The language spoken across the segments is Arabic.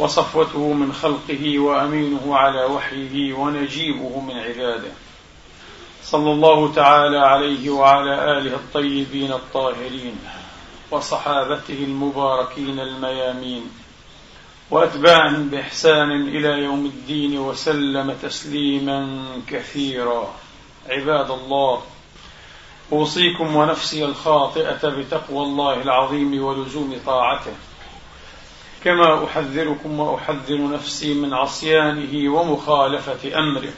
وصفوته من خلقه وأمينه على وحيه ونجيبه من عباده. صلى الله تعالى عليه وعلى آله الطيبين الطاهرين وصحابته المباركين الميامين. وأتباعهم بإحسان إلى يوم الدين وسلم تسليما كثيرا. عباد الله أوصيكم ونفسي الخاطئة بتقوى الله العظيم ولزوم طاعته. كما أحذركم وأحذر نفسي من عصيانه ومخالفة أمره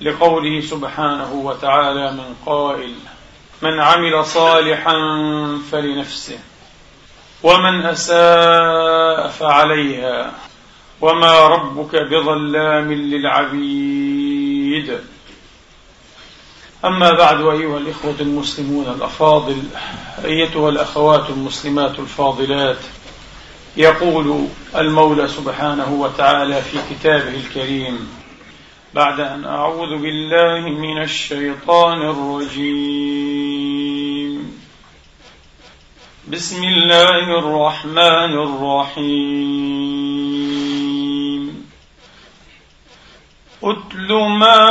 لقوله سبحانه وتعالى من قائل من عمل صالحا فلنفسه ومن أساء فعليها وما ربك بظلام للعبيد. أما بعد أيها الإخوة المسلمون الأفاضل أيتها الأخوات المسلمات الفاضلات يقول المولى سبحانه وتعالى في كتابه الكريم بعد أن أعوذ بالله من الشيطان الرجيم. بسم الله الرحمن الرحيم. أتل ما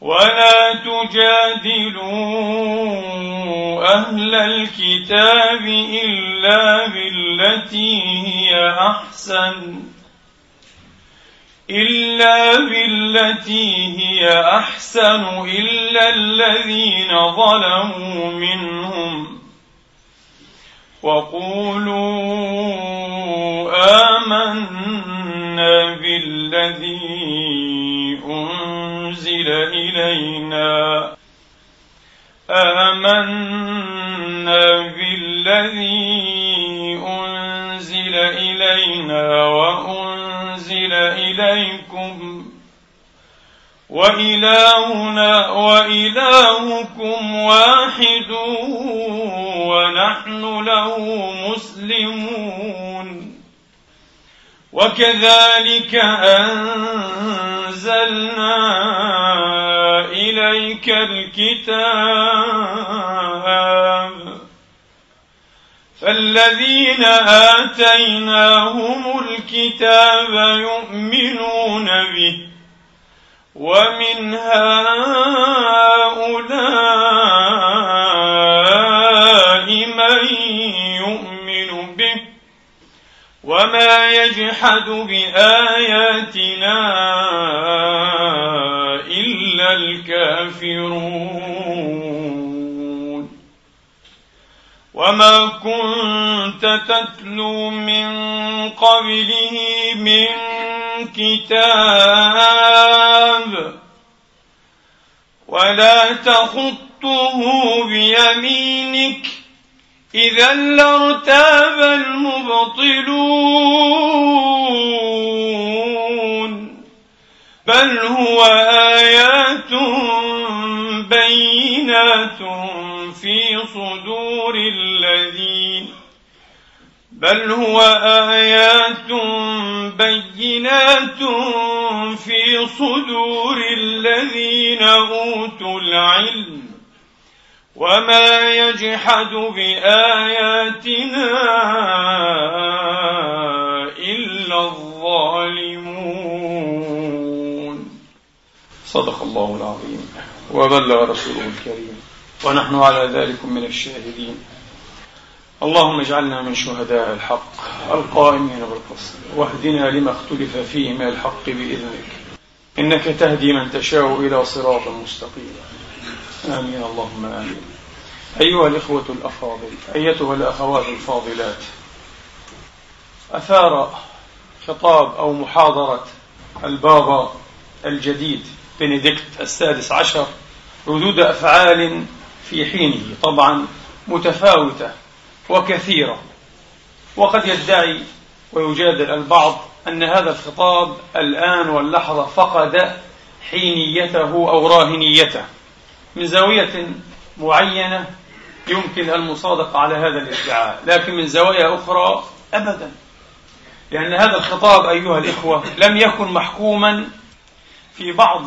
ولا تجادلوا أهل الكتاب الا بالتي هي احسن إلا بالتي هي أحسن إلا الذين ظلموا منهم وقولوا آمنا بالذي أنزل إلينا. آمنا بالذي أنزل إلينا وأنزل إليكم. وإلهنا وإلهكم واحد ونحن له مسلمون. وكذلك أنزلنا إليك الكتاب فالذين آتيناهم الكتاب يؤمنون به ومن هؤلاء وما يجحد بآياتنا إلا الكافرون وما كنت تتلو من قبله من كتاب ولا تخطه بيمينك إذا لارتاب المبطلون. بل هو آيات بينات في صدور الذين بل هو آيات بينات في صدور الذين أوتوا العلم. وما يجحد بآياتنا إلا الظالمون. صدق الله العظيم. وبلغ رسوله الكريم. ونحن على ذلك من الشاهدين. اللهم اجعلنا من شهداء الحق القائمين بالقسط. واهدنا لما اختلف فيه من الحق بإذنك. إنك تهدي من تشاء إلى صراط مستقيم. آمين اللهم آمين. أيها الإخوة الأفاضل أيتها الأخوات الفاضلات أثار خطاب أو محاضرة البابا الجديد بنديكت السادس عشر ردود أفعال في حينه طبعا متفاوتة وكثيرة. وقد يدعي ويجادل البعض أن هذا الخطاب الآن واللحظة فقد حينيته أو راهنيته. من زاوية معينة يمكن المصادقة على هذا الادعاء لكن من زوايا أخرى أبدا. لأن هذا الخطاب أيها الإخوة لم يكن محكوما في بعض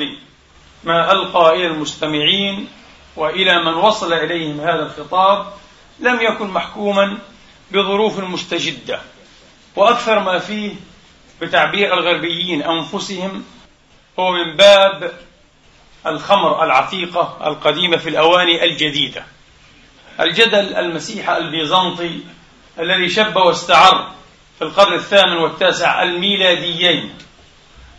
ما ألقى إلى المستمعين وإلى من وصل إليهم هذا الخطاب لم يكن محكوما بظروف مستجدة. وأكثر ما فيه بتعبير الغربيين أنفسهم هو من باب الخمر العتيقة القديمة في الأواني الجديدة. الجدل المسيحي البيزنطي الذي شب واستعر في القرن الثامن والتاسع الميلاديين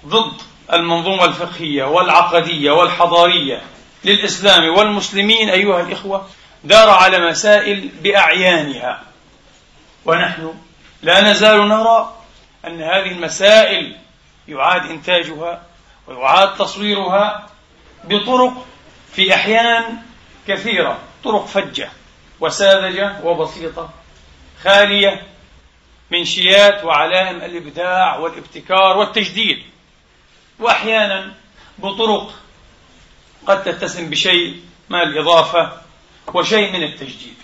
ضد المنظومة الفقهية والعقدية والحضارية للإسلام والمسلمين أيها الإخوة دار على مسائل بأعيانها. ونحن لا نزال نرى أن هذه المسائل يعاد إنتاجها ويعاد تصويرها بطرق في أحيان كثيرة طرق فجة وساذجة وبسيطة خالية من شيات وعلائم الإبداع والابتكار والتجديد. وأحيانا بطرق قد تتسم بشيء ما الإضافة وشيء من التجديد.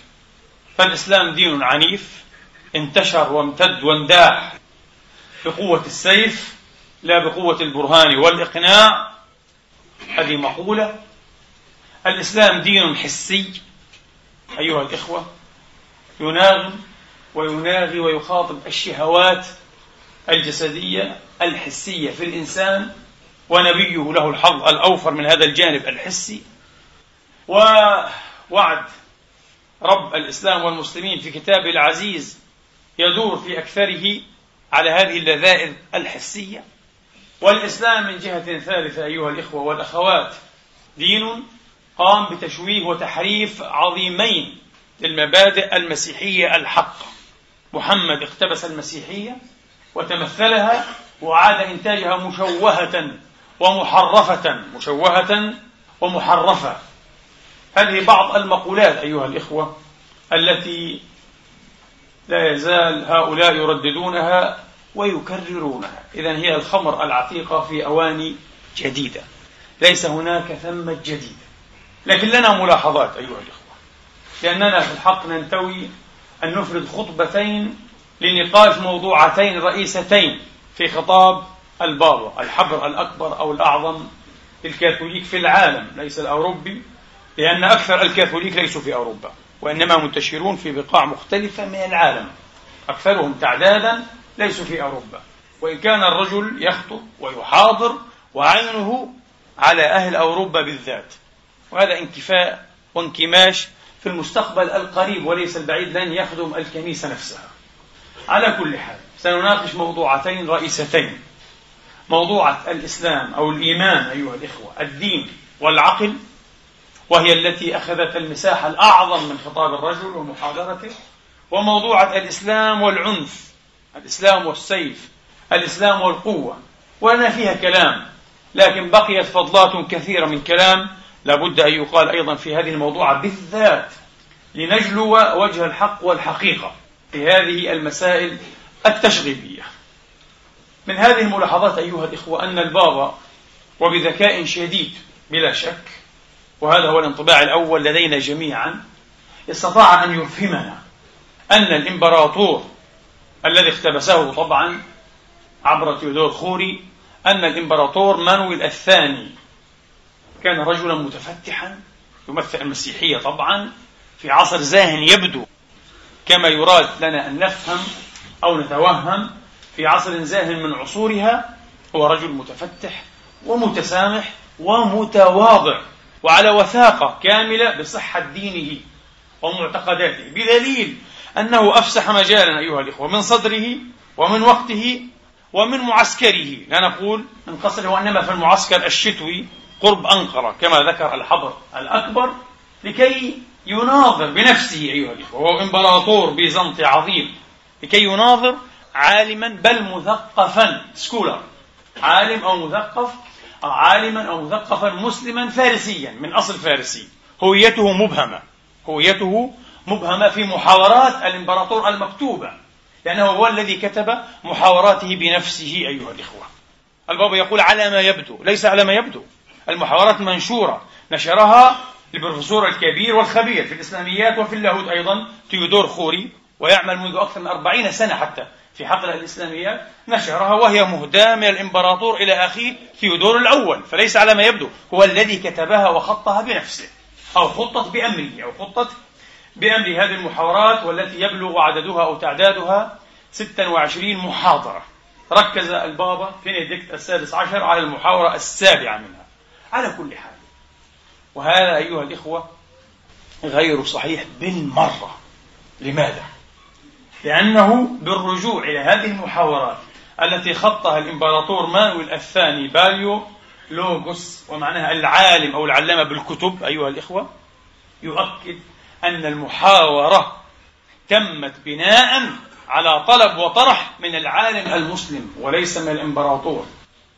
فالإسلام دين عنيف انتشر وامتد وانداح بقوة السيف لا بقوة البرهان والإقناع. هذه مقولة. الإسلام دين حسي. أيها الإخوة يناغم ويناغي ويخاطب الشهوات الجسدية الحسية في الإنسان ونبيه له الحظ الأوفر من هذا الجانب الحسي. ووعد رب الإسلام والمسلمين في كتابه العزيز يدور في أكثره على هذه اللذائذ الحسية. والإسلام من جهة ثالثة أيها الإخوة والأخوات. دين قام بتشويه وتحريف عظيمين للمبادئ المسيحية الحقة. محمد اقتبس المسيحية وتمثلها وعاد إنتاجها مشوهة ومحرفة مشوهة ومحرفة. هذه بعض المقولات أيها الإخوة التي لا يزال هؤلاء يرددونها ويكررونها. إذا هي الخمر العتيقة في أواني جديدة. ليس هناك ثمة جديدة. لكن لنا ملاحظات أيها الإخوة. لأننا في الحق ننتوي أن نفرد خطبتين لنقاش موضوعتين رئيستين في خطاب البابا الحبر الأكبر أو الأعظم للكاثوليك في العالم ليس الأوروبي لأن أكثر الكاثوليك ليسوا في أوروبا وإنما منتشرون في بقاع مختلفة من العالم. أكثرهم تعدادا ليسوا في أوروبا. وإن كان الرجل يخطب ويحاضر وعينه على أهل أوروبا بالذات. وهذا انكفاء وانكماش في المستقبل القريب وليس البعيد لن يخدم الكنيسة نفسها. على كل حال سنناقش موضوعتين رئيستين. موضوعة الإسلام أو الإيمان أيها الإخوة الدين والعقل وهي التي أخذت المساحة الأعظم من خطاب الرجل ومحاضرته وموضوعة الإسلام والعنف. الإسلام والسيف الإسلام والقوة ولنا فيها كلام. لكن بقيت فضلات كثيرة من كلام لابد أن يقال أيضا في هذه الموضوعة بالذات لنجلو وجه الحق والحقيقة في هذه المسائل التشغيبية. من هذه الملاحظات أيها الإخوة أن البابا وبذكاء شديد بلا شك وهذا هو الانطباع الأول لدينا جميعا استطاع أن يفهمنا أن الإمبراطور الذي اقتبسه طبعا عبر تيودور خوري أن الإمبراطور مانويل الثاني كان رجلا متفتحا يمثل المسيحية طبعا في عصر زاهن يبدو كما يراد لنا أن نفهم أو نتوهم في عصر زاهن من عصورها هو رجل متفتح ومتسامح ومتواضع وعلى وثاقة كاملة بصحة دينه ومعتقداته. بدليل أنه أفسح مجالا أيها الإخوة من صدره ومن وقته ومن معسكره. لا نقول من قصره وإنما في المعسكر الشتوي قرب أنقرة كما ذكر الحبر الأكبر لكي يناظر بنفسه أيها الإخوة. وهو إمبراطور بيزنطي عظيم لكي يناظر عالما بل مثقفا سكولر عالم أو مثقف عالما أو مثقفا مسلما فارسيا من أصل فارسي. هويته مبهمة هويته مبهمة في محاورات الإمبراطور المكتوبة لأنه هو الذي كتب محاوراته بنفسه أيها الإخوة. البابا يقول على ما يبدو ليس على ما يبدو. المحاورات منشورة. نشرها البروفيسور الكبير والخبير في الإسلاميات وفي اللاهوت أيضا تيودور خوري ويعمل منذ أكثر من أربعين سنة حتى في حقل الإسلاميات. نشرها وهي مهداة من الإمبراطور إلى أخيه ثيودور الأول فليس على ما يبدو. هو الذي كتبها وخطها بنفسه أو خطت بأمره أو خطت بأمر هذه المحاورات والتي يبلغ عددها أو تعدادها 26 محاضرة. ركز البابا بنديكت السادس عشر على المحاورة السابعة منها. على كل حال وهذا أيها الإخوة غير صحيح بالمرة. لماذا؟ لأنه بالرجوع إلى هذه المحاورات التي خطها الإمبراطور مانويل الثاني باليو لوغوس ومعناها العالم أو العلامة بالكتب أيها الإخوة يؤكد أن المحاورة تمت بناء على طلب وطرح من العالم المسلم وليس من الإمبراطور.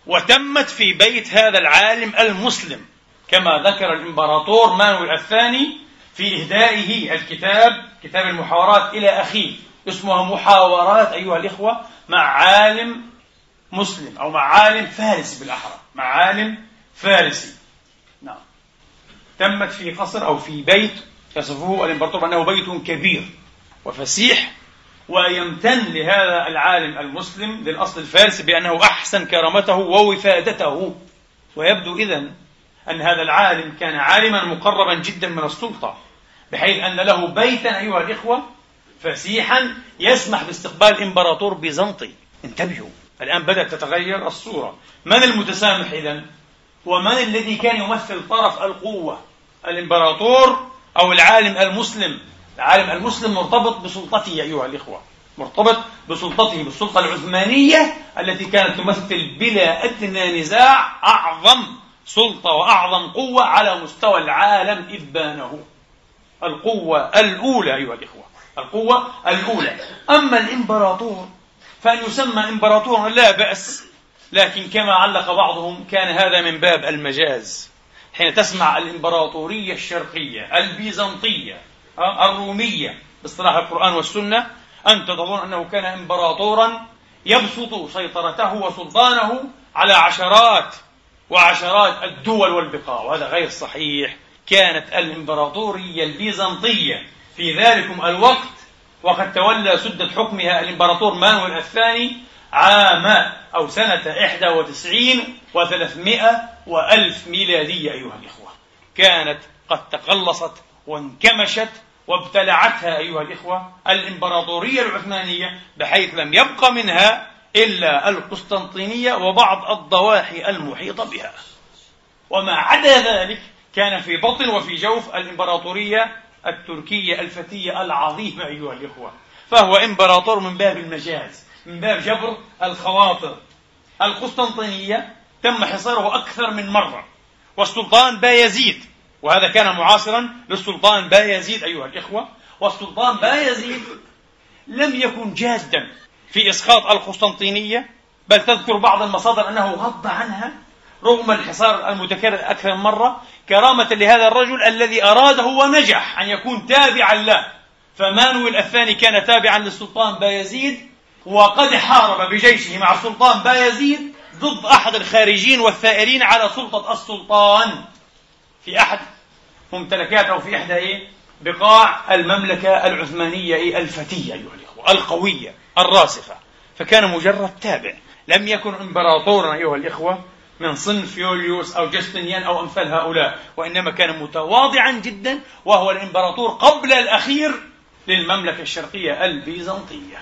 وتمت في بيت هذا العالم المسلم كما ذكر الإمبراطور مانويل الثاني في إهدائه الكتاب كتاب المحاورات إلى أخيه اسمها محاورات أيها الإخوة مع عالم مسلم أو مع عالم فارسي بالأحرى مع عالم فارسي. نعم. تمت في قصر أو في بيت يصفه الإمبراطور بأنه بيت كبير وفسيح ويمتن لهذا العالم المسلم للأصل الفارسي بأنه أحسن كرامته ووفادته. ويبدو إذن أن هذا العالم كان عالما مقربا جدا من السلطة بحيث أن له بيتا أيها الإخوة فسيحا يسمح باستقبال إمبراطور بيزنطي. انتبهوا الآن بدأت تتغير الصورة. من المتسامح إذا ومن الذي كان يمثل طرف القوة؟ الإمبراطور أو العالم المسلم العالم المسلم مرتبط بسلطته أيها الإخوة مرتبط بسلطته بالسلطة العثمانية التي كانت تمثل بلا أدنى نزاع أعظم سلطة وأعظم قوة على مستوى العالم إبانه القوة الأولى أيها الإخوة القوة الأولى. أما الإمبراطور فأن يسمى إمبراطورا لا بأس لكن كما علق بعضهم كان هذا من باب المجاز. حين تسمع الإمبراطورية الشرقية البيزنطية الرومية باصطلاح القرآن والسنة أنت تظن أنه كان إمبراطورا يبسط سيطرته وسلطانه على عشرات وعشرات الدول والبقاع وهذا غير صحيح. كانت الإمبراطورية البيزنطية في ذلكم الوقت وقد تولى سدة حكمها الإمبراطور مانويل الثاني عام أو سنة 91 و300 وألف ميلادية أيها الإخوة. كانت قد تقلصت وانكمشت وابتلعتها أيها الإخوة الإمبراطورية العثمانية بحيث لم يبق منها إلا القسطنطينية وبعض الضواحي المحيطة بها. وما عدا ذلك كان في بطن وفي جوف الإمبراطورية التركية الفتية العظيمة أيها الإخوة فهو إمبراطور من باب المجاز. من باب جبر الخواطر. القسطنطينية تم حصاره أكثر من مرة والسلطان بايزيد وهذا كان معاصرا للسلطان بايزيد أيها الإخوة. والسلطان بايزيد لم يكن جادا في إسقاط القسطنطينية بل تذكر بعض المصادر أنه غض عنها رغم الحصار المتكرر أكثر من مرة. كرامة لهذا الرجل الذي أراده ونجح أن يكون تابعا له. فمانويل الثاني كان تابعا للسلطان بايزيد وقد حارب بجيشه مع السلطان بايزيد ضد أحد الخارجين والثائرين على سلطة السلطان في أحد ممتلكات أو في إحدى إيه؟ بقاع المملكة العثمانية إيه؟ الفتية أيها الإخوة القوية الراسخة فكان مجرد تابع لم يكن إمبراطورا أيها الإخوة من صنف يوليوس أو جستنيان أو أمثال هؤلاء وإنما كان متواضعا جدا وهو الإمبراطور قبل الأخير للمملكة الشرقية البيزنطية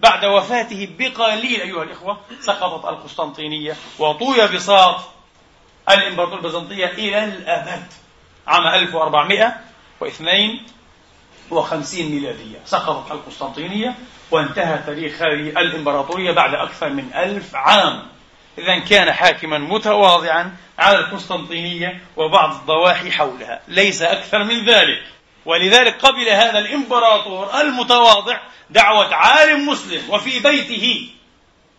بعد وفاته بقليل أيها الإخوة سقطت القسطنطينية وطوي بساط الإمبراطورية البيزنطية إلى الأبد عام 1452 ميلادية. سقطت القسطنطينية وانتهى تاريخ هذه الإمبراطورية بعد أكثر من ألف عام. إذا كان حاكما متواضعا على القسطنطينية وبعض الضواحي حولها. ليس أكثر من ذلك. ولذلك قبل هذا الإمبراطور المتواضع دعوة عالم مسلم وفي بيته.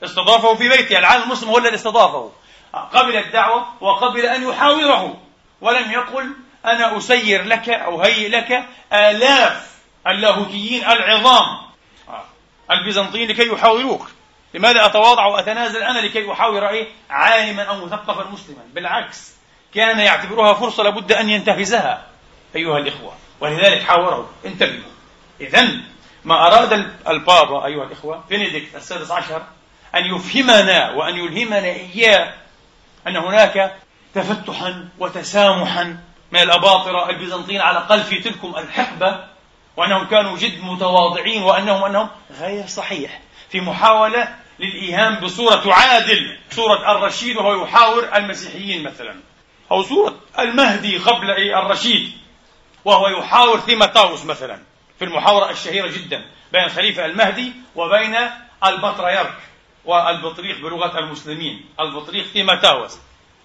استضافه في بيته. العالم المسلم هو الذي استضافه. قبل الدعوة وقبل أن يحاوره. ولم يقل أنا أسير لك أو هيئ لك آلاف اللاهوتيين العظام. البيزنطيين لكي يحاوروك. لماذا أتواضع وأتنازل أنا لكي أحاور إيه؟ عالما أو مثقفا مسلما. بالعكس كان يعتبرها فرصة لابد أن ينتهزها أيها الإخوة. ولذلك حاوره. انتبهوا. إذا ما أراد البابا أيها الإخوة بنديكت السادس عشر أن يفهمنا وأن يلهمنا إياه أن هناك تفتحا وتسامحا من الأباطرة البيزنطيين على الأقل في تلكم الحقبة وأنهم كانوا جد متواضعين وأنهم أنهم غير صحيح. في محاولة للإيهام بصورة تعادل صورة الرشيد وهو يحاور المسيحيين مثلا. أو صورة المهدي قبل الرشيد. وهو يحاور ثيماتاوس مثلا في المحاورة الشهيرة جدا بين الخليفة المهدي وبين البطريرك والبطريق بلغة المسلمين. البطريق ثيماتاوس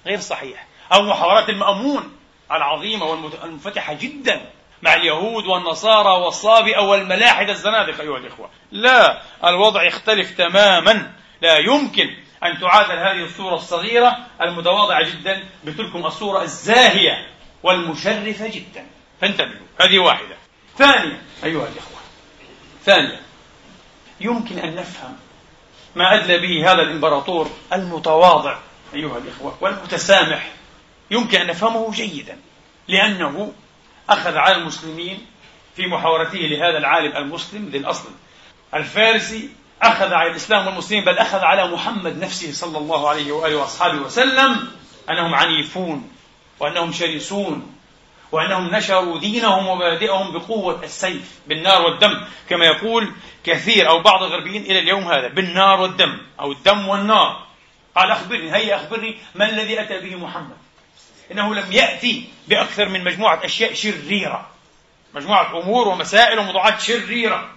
غير صحيح. أو محاورات المأمون العظيمة والمنفتحة جدا مع اليهود والنصارى والصابئة والملاحدة الزنادقة أيها الإخوة. لا الوضع يختلف تماما. لا يمكن أن تعادل هذه الصورة الصغيرة المتواضعة جدا بتلكم الصورة الزاهية والمشرفة جدا. فانتبهوا هذه واحدة. ثانيا أيها الإخوة ثانيا يمكن أن نفهم ما أدلى به هذا الإمبراطور المتواضع أيها الإخوة والمتسامح. يمكن أن نفهمه جيدا لأنه أخذ على المسلمين في محاورته لهذا العالم المسلم ذي الأصل. الفارسي أخذ على الإسلام والمسلمين بل أخذ على محمد نفسه صلى الله عليه وآله وأصحابه وسلم أنهم عنيفون وأنهم شرسون. وأنهم نشروا دينهم ومبادئهم بقوة السيف بالنار والدم. كما يقول كثير أو بعض الغربيين إلى اليوم هذا بالنار والدم أو الدم والنار. قال أخبرني هيا أخبرني ما الذي أتى به محمد. إنه لم يأتي بأكثر من مجموعة أشياء شريرة. مجموعة أمور ومسائل وموضوعات شريرة.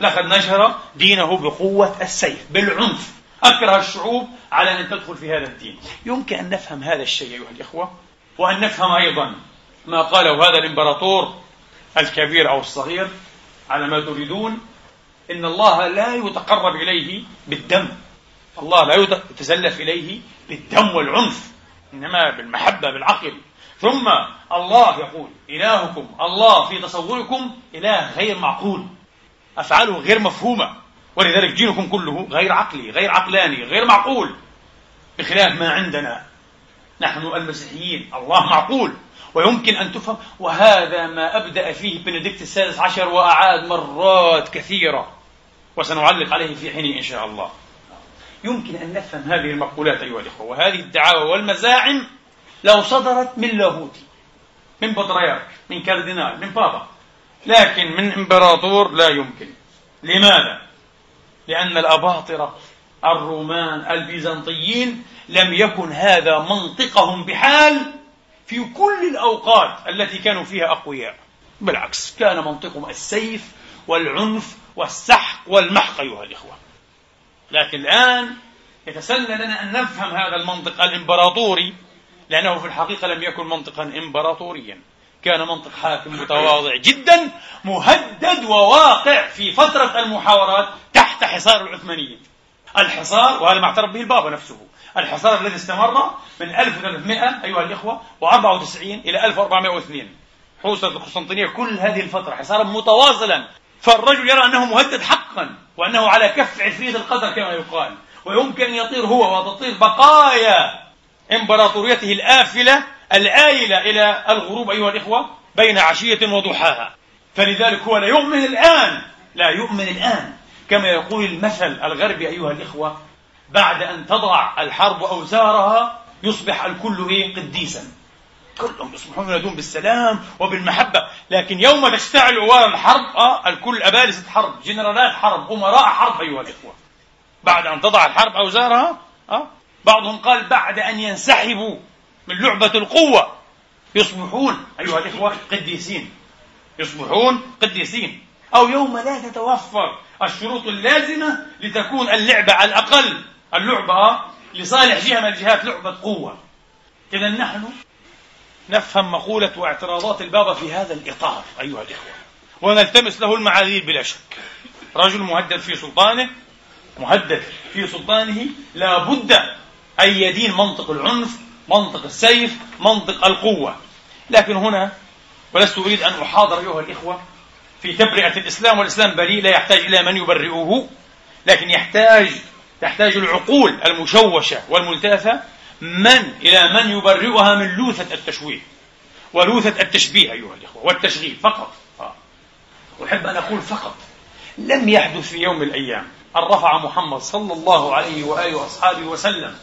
لقد نشر دينه بقوة السيف بالعنف. أكره الشعوب على أن تدخل في هذا الدين. يمكن أن نفهم هذا الشيء أيها الإخوة وأن نفهم أيضا ما قاله هذا الإمبراطور الكبير أو الصغير على ما تريدون إن الله لا يتقرب إليه بالدم. الله لا يتسلف إليه بالدم والعنف إنما بالمحبة بالعقل. ثم الله يقول إلهكم الله في تصوركم إله غير معقول. أفعاله غير مفهومة. ولذلك دينكم كله غير عقلي غير عقلاني غير معقول. بخلاف ما عندنا. نحن المسيحيين الله معقول. ويمكن أن تفهم وهذا ما أبدأ فيه بنديكت السادس عشر وأعاد مرات كثيرة وسنعلق عليه في حين إن شاء الله. يمكن أن نفهم هذه المقولات أيها الإخوة. وهذه الدعاوى والمزاعم لو صدرت من لاهوتي من بطريرك من كاردينال من بابا. لكن من إمبراطور لا يمكن. لماذا؟ لأن الأباطرة الرومان البيزنطيين لم يكن هذا منطقهم بحال في كل الأوقات التي كانوا فيها أقوياء. بالعكس كان منطقهم السيف والعنف والسحق والمحق أيها الإخوة. لكن الآن يتسنى لنا أن نفهم هذا المنطق الإمبراطوري لأنه في الحقيقة لم يكن منطقا إمبراطوريا. كان منطق حاكم متواضع جدا مهدد وواقع في فترة المحاورات تحت حصار العثمانيين. الحصار وهذا ما اعترف به البابا نفسه. الحصار الذي استمر من 1300 أيها الإخوة و94 إلى 1402 حوصلة القسطنطينية كل هذه الفترة حصارا متواصلا. فالرجل يرى أنه مهدد حقا وأنه على كف عفريت القدر كما يقال. ويمكن أن يطير هو وتطير بقايا إمبراطوريته الآفلة الآيلة إلى الغروب أيها الإخوة بين عشية وضحاها. فلذلك هو لا يؤمن الآن لا يؤمن الآن. كما يقول المثل الغربي أيها الإخوة بعد أن تضع الحرب أوزارها يصبح الكل إيه؟ قديسا. كلهم يصبحون ينادون بالسلام وبالمحبة. لكن يوم تشتعل أوار الحرب آه الكل أبالسة حرب جنرالات حرب أمراء حرب أيها الإخوة. بعد أن تضع الحرب أوزارها آه بعضهم قال بعد أن ينسحبوا من لعبة القوة يصبحون أيها الإخوة قديسين. يصبحون قديسين. أو يوم لا تتوفر الشروط اللازمة لتكون اللعبة على الأقل. اللعبة لصالح جهة من الجهات لعبة قوة. إذا نحن نفهم مقولة واعتراضات البابا في هذا الإطار أيها الإخوة. ونلتمس له المعاذير بلا شك. رجل مهدد في سلطانه مهدد في سلطانه لا بد أن يدين منطق العنف منطق السيف منطق القوة. لكن هنا ولست أريد أن أحاضر أيها الإخوة في تبرئة الإسلام والإسلام بريء لا يحتاج إلى من يبرئه لكن يحتاج تحتاج العقول المشوشة والملتاثة من إلى من يبرئها من لوثة التشويه ولوثة التشبيه أيها الإخوة والتشغيل فقط آه. أحب أن أقول فقط لم يحدث في يوم من الأيام أن رفع محمد صلى الله عليه وآله وأصحابه وسلم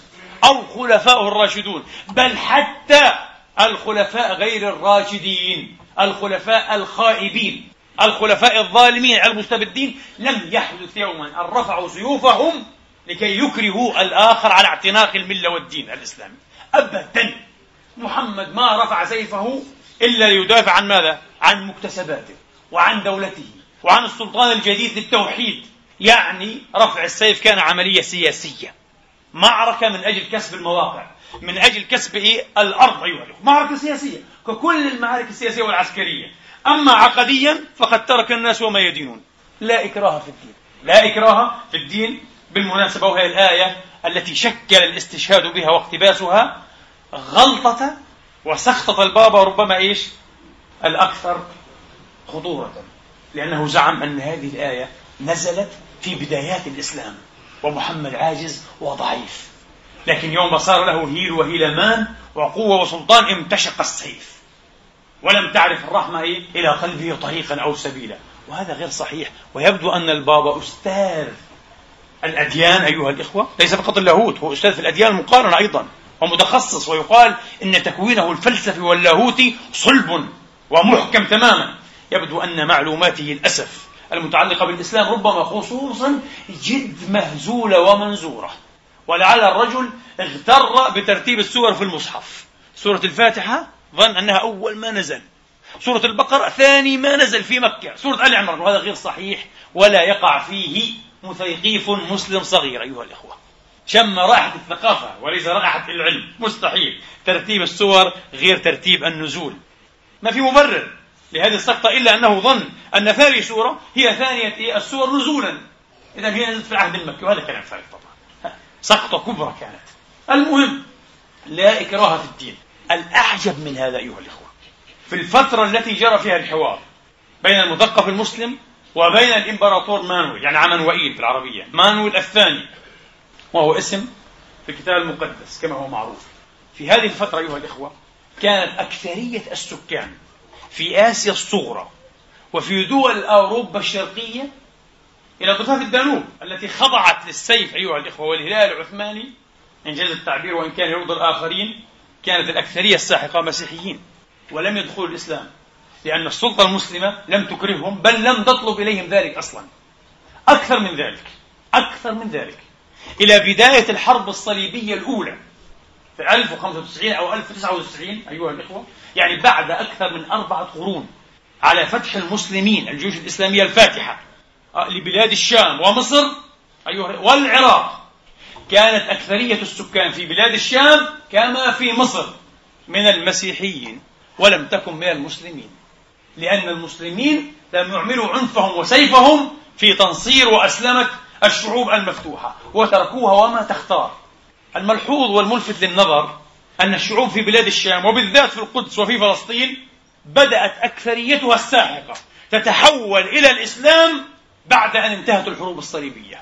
أو خلفاؤه الراشدون بل حتى الخلفاء غير الراشدين الخلفاء الخائبين الخلفاء الظالمين المستبدين لم يحدث يوما أن رفعوا سيوفهم لكي يكرهوا الآخر على اعتناق الملة والدين الإسلامي. أبدا. محمد ما رفع سيفه إلا ليدافع عن ماذا؟ عن مكتسباته وعن دولته وعن السلطان الجديد للتوحيد. يعني رفع السيف كان عملية سياسية. معركة من أجل كسب المواقع من أجل كسب إيه؟ الأرض. أيها الأخوة معركة سياسية. ككل المعارك السياسية والعسكرية. أما عقديا فقد ترك الناس وما يدينون. لا إكراه في الدين. لا إكراه في الدين بالمناسبة وهي الآية التي شكل الاستشهاد بها واقتباسها غلطة وسخطة البابا ربما إيش؟ الأكثر خطورة لأنه زعم أن هذه الآية نزلت في بدايات الإسلام ومحمد عاجز وضعيف. لكن يوم صار له هيل وهيلمان وقوة وسلطان امتشق السيف. ولم تعرف الرحمة إيه؟ إلى قلبه طريقا أو سبيلا. وهذا غير صحيح ويبدو أن البابا أستاذ الأديان أيها الإخوة ليس فقط اللاهوت هو أستاذ في الأديان المقارنة أيضا ومتخصص ويقال إن تكوينه الفلسفي واللاهوتي صلب ومحكم تماما. يبدو أن معلوماته للأسف المتعلقة بالإسلام ربما خصوصا جد مهزولة ومنزورة. ولعل الرجل اغتر بترتيب السور في المصحف. سورة الفاتحة ظن أنها أول ما نزل. سورة البقرة ثاني ما نزل في مكة. سورة آل عمران وهذا غير صحيح ولا يقع فيه مثيقيف مسلم صغير أيها الأخوة. شم رائحة الثقافة وليس رائحة العلم. مستحيل. ترتيب السور غير ترتيب النزول. ما في مبرر لهذه السقطة إلا أنه ظن أن ثاني سورة هي ثانية السور نزولا. إذا هي نزلت في العهد المكي. وهذا كلام فارغ طبعا. سقطة كبرى كانت. المهم لا إكراه في الدين. الأعجب من هذا أيها الإخوة. في الفترة التي جرى فيها الحوار بين المثقف المسلم وبين الإمبراطور مانويل يعني عمنوئيل في العربية مانويل الثاني وهو اسم في الكتاب المقدس كما هو معروف. في هذه الفترة أيها الإخوة كانت أكثرية السكان في آسيا الصغرى وفي دول أوروبا الشرقية إلى ضفاف الدانوب التي خضعت للسيف أيها الإخوة والهلال العثماني إنجاز التعبير وإن كان يرضي الآخرين كانت الأكثرية الساحقة مسيحيين ولم يدخلوا الإسلام. لأن السلطة المسلمة لم تكرههم بل لم تطلب إليهم ذلك أصلا. أكثر من ذلك أكثر من ذلك. إلى بداية الحرب الصليبية الأولى في 1095 أو 1099 أيها الإخوة يعني بعد أكثر من أربعة قرون على فتح المسلمين الجيوش الإسلامية الفاتحة آه، لبلاد الشام ومصر أيها والعراق كانت أكثرية السكان في بلاد الشام كما في مصر من المسيحيين ولم تكن من المسلمين. لأن المسلمين لم يعملوا عنفهم وسيفهم في تنصير وأسلمة الشعوب المفتوحة وتركوها وما تختار. الملحوظ والملفت للنظر أن الشعوب في بلاد الشام وبالذات في القدس وفي فلسطين بدأت أكثريتها الساحقة تتحول إلى الإسلام بعد أن انتهت الحروب الصليبية.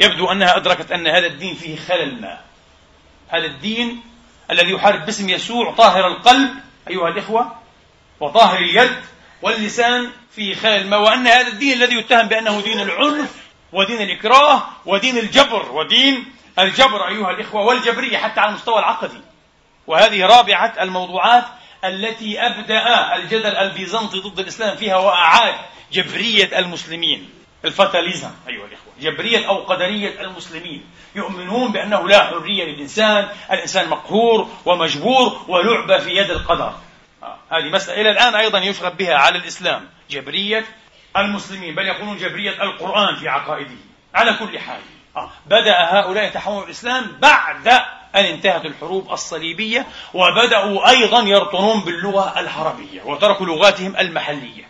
يبدو أنها أدركت أن هذا الدين فيه خلل ما. هذا الدين الذي يحارب باسم يسوع طاهر القلب أيها الإخوة وطاهر اليد واللسان فيه خلل ما وأن هذا الدين الذي يتهم بأنه دين العنف ودين الإكراه ودين الجبر ودين الجبر أيها الإخوة والجبرية حتى على المستوى العقدي. وهذه رابعة الموضوعات التي أبدأ الجدل البيزنطي ضد الإسلام فيها وأعاد جبرية المسلمين. الفتاليزم أيها الإخوة جبرية أو قدرية المسلمين. يؤمنون بأنه لا حرية للإنسان الإنسان مقهور ومجبور ولعبة في يد القدر. هذه مسألة إلى الآن أيضا يشغب بها على الإسلام جبرية المسلمين بل يقولون جبرية القرآن في عقائده على كل حال آه. بدأ هؤلاء يتحولوا الإسلام بعد أن انتهت الحروب الصليبية وبدأوا أيضا يرطنون باللغة العربية وتركوا لغاتهم المحلية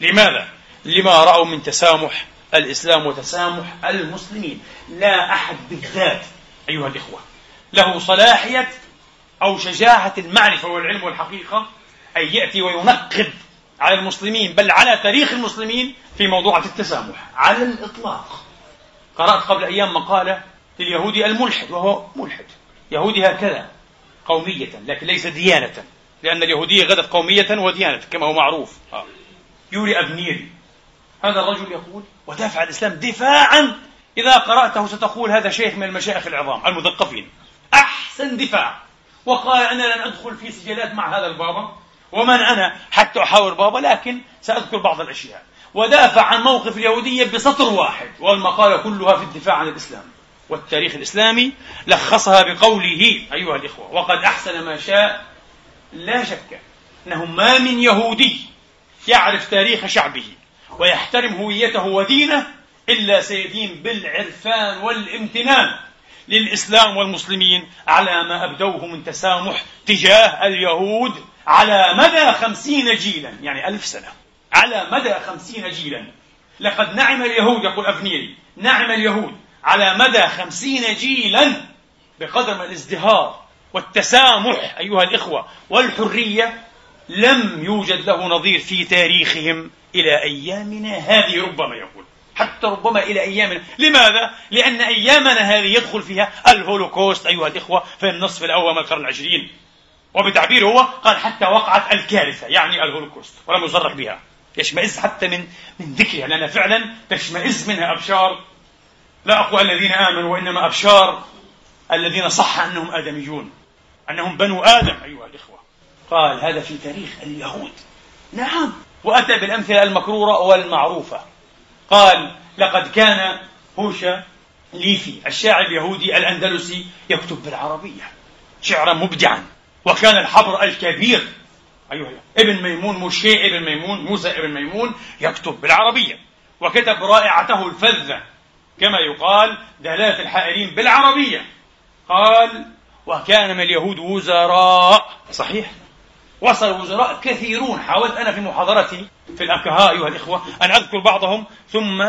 لماذا؟ لما رأوا من تسامح الإسلام وتسامح المسلمين لا أحد بالذات أيها الإخوة له صلاحية أو شجاعة المعرفة والعلم والحقيقة أن يأتي وينقد على المسلمين بل على تاريخ المسلمين في موضوع التسامح. على الإطلاق. قرأت قبل أيام مقالة لليهودي الملحد وهو ملحد. يهودي هكذا قومية لكن ليس ديانة. لأن اليهودية غدت قومية وديانة كما هو معروف. آه. يوري أبنيري. هذا الرجل يقول ودافع الإسلام دفاعا. إذا قرأته ستقول هذا شيخ من المشايخ العظام المثقفين. أحسن دفاع. وقال أنا لن أدخل في سجلات مع هذا البابا. ومن أنا حتى أحاور بابا لكن سأذكر بعض الأشياء. ودافع عن موقف اليهودية بسطر واحد والمقالة كلها في الدفاع عن الإسلام والتاريخ الإسلامي لخصها بقوله أيها الإخوة وقد أحسن ما شاء لا شك أنه ما من يهودي يعرف تاريخ شعبه ويحترم هويته ودينه إلا سيدين بالعرفان والامتنان للإسلام والمسلمين على ما أبدوه من تسامح تجاه اليهود على مدى خمسين جيلا يعني ألف سنة. على مدى خمسين جيلا. لقد نعم اليهود يقول أفنيري نعم اليهود على مدى خمسين جيلا بقدر الازدهار والتسامح أيها الإخوة والحرية لم يوجد له نظير في تاريخهم إلى أيامنا. هذه ربما يقول. حتى ربما إلى أيامنا. لماذا؟ لأن أيامنا هذه يدخل فيها الهولوكوست أيها الإخوة في النصف الأول من القرن العشرين. وبتعبيره هو قال حتى وقعت الكارثة يعني الهولوكوست ولم يصرح بها. يشمئز حتى من من ذكرها لأن فعلا تشمئز منها أبشار. لا أقوى الذين آمنوا وإنما أبشار الذين صح أنهم آدميون أنهم بنو آدم أيها الإخوة. قال هذا في تاريخ اليهود. نعم. وأتى بالأمثلة المكرورة والمعروفة. قال لقد كان هوشا ليفي الشاعر اليهودي الأندلسي يكتب بالعربية شعرا مبدعا. وكان الحبر الكبير. أيها ابن ميمون موشي ابن ميمون موسى ابن ميمون يكتب بالعربية وكتب رائعته الفذة كما يقال دلالة الحائرين بالعربية. قال وكان من اليهود وزراء. صحيح. وصل وزراء كثيرون. حاولت أنا في محاضرتي في الأكهاء أيها الإخوة أن أذكر بعضهم ثم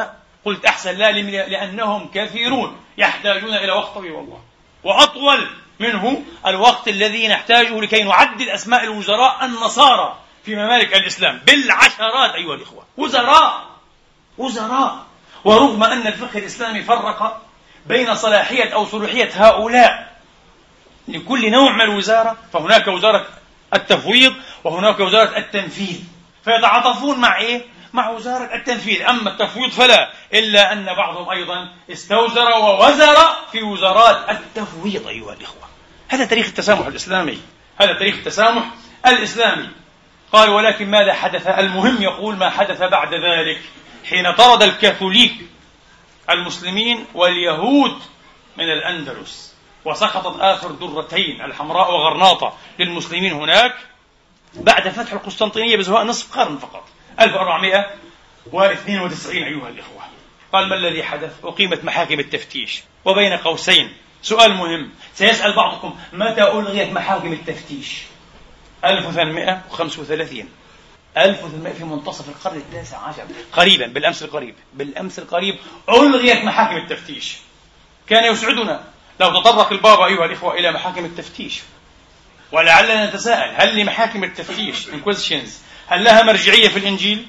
قلت أحسن لا لأنهم كثيرون يحتاجون إلى وقت طويل والله. وأطول منه الوقت الذي نحتاجه لكي نعدد أسماء الوزراء النصارى في ممالك الإسلام. بالعشرات أيها الإخوة. وزراء. وزراء. ورغم أن الفقه الإسلامي فرق بين صلاحية أو صلوحية هؤلاء لكل نوع من الوزارة فهناك وزارة التفويض وهناك وزارة التنفيذ. فيتعاطفون مع إيه؟ مع وزارة التنفيذ. أما التفويض فلا إلا أن بعضهم أيضا استوزر ووزر في وزارات التفويض أيها الإخوة. هذا تاريخ التسامح الإسلامي. هذا تاريخ التسامح الإسلامي. قال ولكن ماذا حدث؟ المهم يقول ما حدث بعد ذلك. حين طرد الكاثوليك المسلمين واليهود من الأندلس وسقطت آخر درتين الحمراء وغرناطة للمسلمين هناك بعد فتح القسطنطينية بزهاء نصف قرن فقط. 1492 أيها الإخوة. قال ما الذي حدث؟ أقيمت محاكم التفتيش وبين قوسين سؤال مهم. سيسأل بعضكم متى ألغيت محاكم التفتيش؟ 1835 1800 في منتصف القرن التاسع عشر. قريبا بالأمس القريب. بالأمس القريب ألغيت محاكم التفتيش. كان يسعدنا لو تطرق البابا أيها الإخوة إلى محاكم التفتيش. ولعلنا نتساءل هل لمحاكم التفتيش inquisitions هل لها مرجعية في الإنجيل؟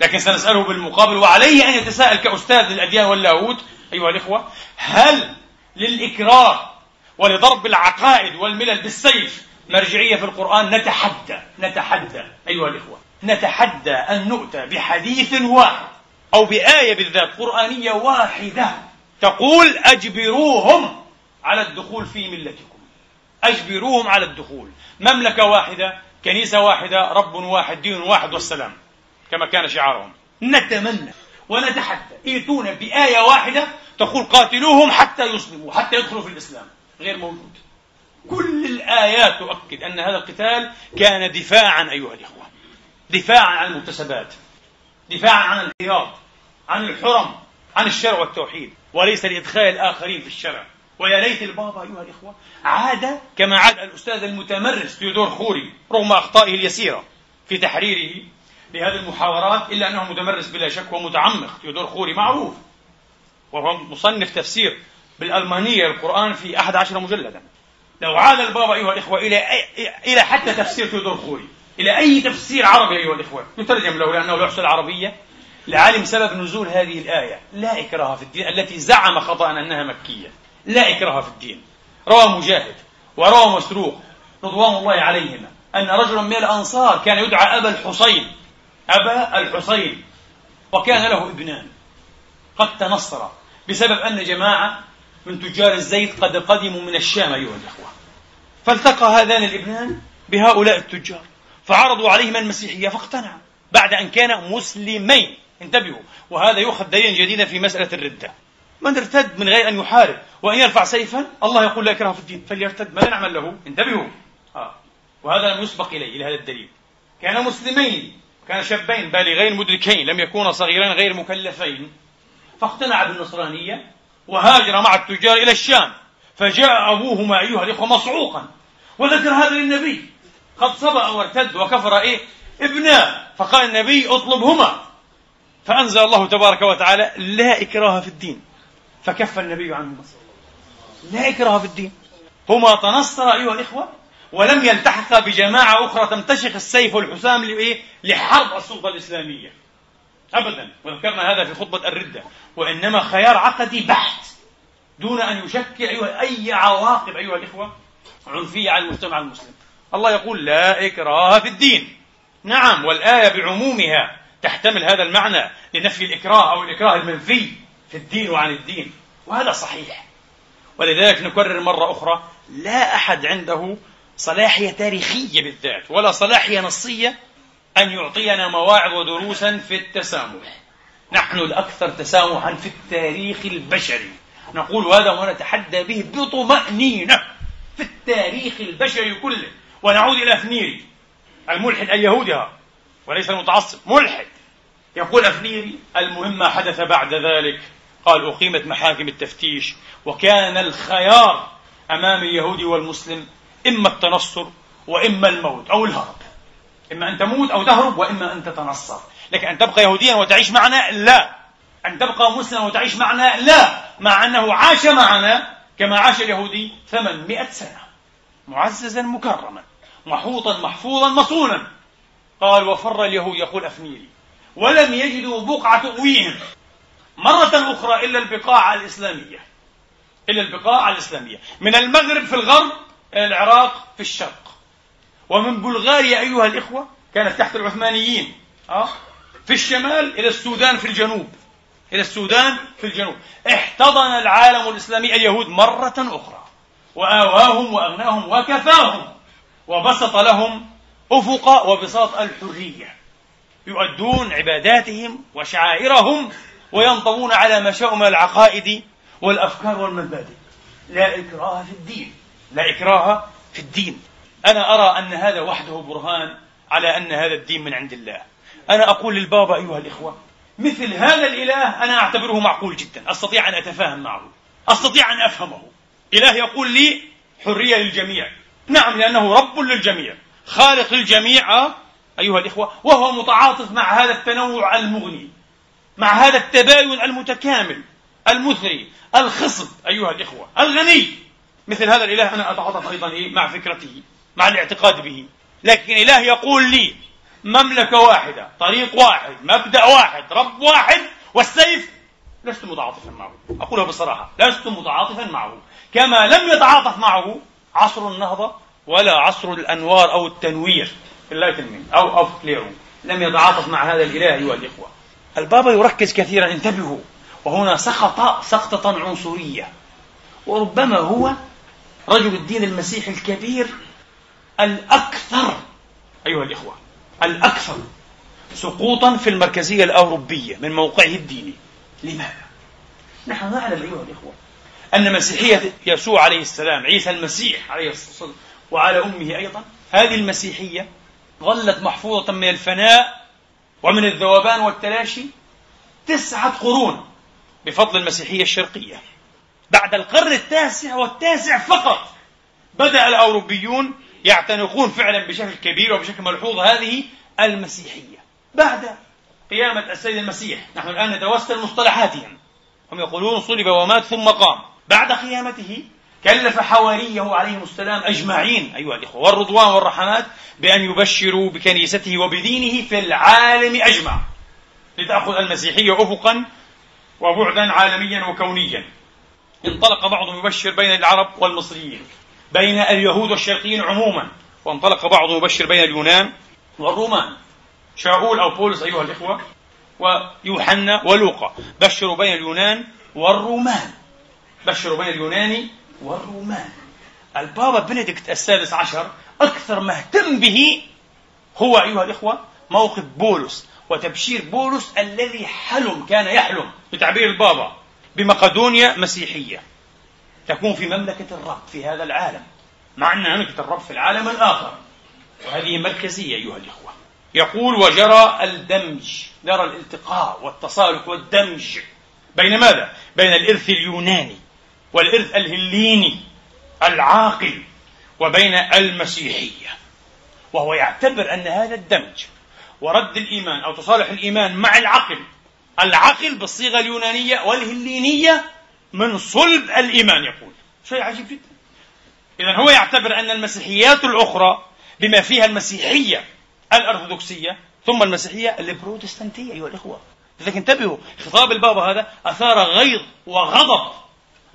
لكن سنسأله بالمقابل وعليه أن يتساءل كأستاذ للأديان واللاهوت أيها الإخوة هل للإكراه ولضرب العقائد والملل بالسيف. مرجعية في القرآن نتحدى نتحدى أيها الإخوة نتحدى أن نؤتى بحديث واحد أو بآية بالذات قرآنية واحدة تقول أجبروهم على الدخول في ملتكم. أجبروهم على الدخول. مملكة واحدة كنيسة واحدة رب واحد دين واحد والسلام كما كان شعارهم. نتمنى ونتحدى ائتونا بآية واحدة تقول قاتلوهم حتى يسلموا حتى يدخلوا في الإسلام غير موجود. كل الآيات تؤكد أن هذا القتال كان دفاعا أيها الإخوة دفاعا عن المكتسبات دفاعا عن الحياض عن الحرم عن الشرع والتوحيد وليس لإدخال الآخرين في الشرع. ويا ليت البابا أيها الإخوة عاد كما عاد الأستاذ المتمرس تيودور خوري رغم أخطائه اليسيرة في تحريره لهذه المحاورات إلا أنه متمرس بلا شك ومتعمق. تيودور خوري معروف. وهو مصنف تفسير بالألمانية القرآن في أحد عشر مجلدا. لو عاد البابا أيها الإخوة إلى إلى حتى تفسير تيودور خوري. إلى أي تفسير عربي أيها الإخوة. يترجم له لأنه يحصل العربية. لعلم سبب نزول هذه الآية. لا إكراه في الدين التي زعم خطأ أنها مكية. لا إكراه في الدين. روى مجاهد وروى مسروق رضوان الله عليهما أن رجلا من الأنصار كان يدعى أبا الحصين. أبا الحصين وكان له ابنان. قد تنصر بسبب أن جماعة من تجار الزيت قد قدموا من الشام أيها الأخوة. فالتقى هذان الابنان بهؤلاء التجار فعرضوا عليهما المسيحية فاقتنعا بعد أن كان مسلمين. انتبهوا وهذا يؤخذ دليلا جديدا في مسألة الردة. من ارتد من غير أن يحارب وأن يرفع سيفا الله يقول لا إكراه في الدين فليرتد ماذا نعمل له. انتبهوا. آه. وهذا لم يسبق إليه إلى هذا الدليل. كان مسلمين. كان شابين بالغين مدركين لم يكونا صغيرين غير مكلفين. فاقتنع بالنصرانية وهاجر مع التجار إلى الشام. فجاء أبوهما أيها الإخوة مصعوقا وذكر هذا للنبي. قد صبأ وارتد وكفر إيه؟ ابناء فقال النبي اطلبهما. فأنزل الله تبارك وتعالى لا إكراه في الدين. فكف النبي عنهما لا إكراه في الدين. هما تنصرا أيها الإخوة ولم يلتحقا بجماعة أخرى تمتشق السيف والحسام لإيه؟ لحرب السلطة الإسلامية. أبدا. وذكرنا هذا في خطبة الردة. وإنما خيار عقدي بحت. دون أن يشكل أيها أي عواقب أيها الإخوة عنفية على المجتمع المسلم. الله يقول لا إكراه في الدين. نعم والآية بعمومها تحتمل هذا المعنى لنفي الإكراه أو الإكراه المنفي في الدين وعن الدين. وهذا صحيح. ولذلك نكرر مرة أخرى لا أحد عنده صلاحية تاريخية بالذات ولا صلاحية نصية أن يعطينا مواعظ ودروسا في التسامح. نحن الأكثر تسامحا في التاريخ البشري. نقول هذا ونتحدى به بطمأنينة في التاريخ البشري كله. ونعود إلى أفنيري الملحد اليهودي وليس المتعصب ملحد. يقول أفنيري المهم ما حدث بعد ذلك. قال أقيمت محاكم التفتيش وكان الخيار أمام اليهودي والمسلم إما التنصر وإما الموت أو الهرب. إما أن تموت أو تهرب وإما أن تتنصر. لكن أن تبقى يهوديا وتعيش معنا لا. أن تبقى مسلما وتعيش معنا لا. مع أنه عاش معنا كما عاش اليهودي 800 سنة. معززا مكرما محوطا محفوظا مصونا. قال وفر اليهود يقول أفنيري ولم يجدوا بقعة تؤويهم مرة أخرى إلا البقاع الإسلامية. إلا البقاع الإسلامية. من المغرب في الغرب إلى العراق في الشرق. ومن بلغاريا أيها الإخوة كانت تحت العثمانيين أه؟ في الشمال إلى السودان في الجنوب. إلى السودان في الجنوب. احتضن العالم الإسلامي اليهود مرة أخرى. وآواهم وأغناهم وكفاهم. وبسط لهم أفق وبساط الحرية. يؤدون عباداتهم وشعائرهم وينطوون على ما شاءوا من العقائد والأفكار والمبادئ. لا إكراه في الدين. لا إكراه في الدين. أنا أرى أن هذا وحده برهان على أن هذا الدين من عند الله. أنا أقول للبابا أيها الإخوة مثل هذا الإله أنا أعتبره معقول جدا. أستطيع أن أتفاهم معه. أستطيع أن أفهمه. إله يقول لي حرية للجميع. نعم لأنه رب للجميع خالق للجميع أيها الإخوة وهو متعاطف مع هذا التنوع المغني مع هذا التباين المتكامل المثري الخصب أيها الإخوة الغني. مثل هذا الإله أنا أتعاطف أيضا مع فكرته مع الاعتقاد به. لكن إله يقول لي مملكة واحدة طريق واحد مبدأ واحد رب واحد والسيف لست متعاطفا معه. أقولها بصراحة لست متعاطفا معه. كما لم يتعاطف معه عصر النهضة ولا عصر الأنوار أو التنوير أو أو كليرو لم يتعاطف مع هذا الإله أيها الإخوة. البابا يركز كثيرا انتبهوا. وهنا سقط سقطة عنصرية. وربما هو رجل الدين المسيحي الكبير الأكثر أيها الإخوة الأكثر سقوطا في المركزية الأوروبية من موقعه الديني لماذا؟ نحن نعلم أيها الإخوة أن مسيحية يسوع عليه السلام عيسى المسيح عليه الصلاة والسلام وعلى أمه أيضا هذه المسيحية ظلت محفوظة من الفناء ومن الذوبان والتلاشي تسعة قرون بفضل المسيحية الشرقية بعد القرن التاسع والتاسع فقط بدأ الأوروبيون يعتنقون فعلا بشكل كبير وبشكل ملحوظ هذه المسيحية. بعد قيامة السيد المسيح نحن الآن نتوسل مصطلحاتهم. هم يقولون صلب ومات ثم قام. بعد قيامته كلف حواريه عليهم السلام أجمعين أيها الإخوة والرضوان والرحمات بأن يبشروا بكنيسته وبدينه في العالم أجمع. لتأخذ المسيحية أفقا وبعدا عالميا وكونيا. انطلق بعضهم يبشر بين العرب والمصريين بين اليهود والشرقيين عموما وانطلق بعضهم يبشر بين اليونان والرومان. شاول أو بولس أيها الإخوة ويوحنا ولوقا بشروا بين اليونان والرومان. بشروا بين اليونان والرومان. البابا بنديكت السادس عشر أكثر ما اهتم به هو أيها الإخوة موقف بولس وتبشير بولس الذي حلم كان يحلم بتعبير البابا. بمقدونيا مسيحية. تكون في مملكة الرب في هذا العالم. مع أن مملكة الرب في العالم الآخر. وهذه مركزية أيها الإخوة. يقول وجرى الدمج. جرى الالتقاء والتصالح والدمج. بين ماذا؟ بين الإرث اليوناني والإرث الهليني العاقل وبين المسيحية. وهو يعتبر أن هذا الدمج ورد الإيمان أو تصالح الإيمان مع العقل العقل بالصيغة اليونانية والهلينية من صلب الإيمان يقول. شيء عجيب جدا. إذا هو يعتبر أن المسيحيات الأخرى بما فيها المسيحية الأرثوذكسية ثم المسيحية البروتستانتية أيها الإخوة. لذلك انتبهوا خطاب البابا هذا أثار غيظ وغضب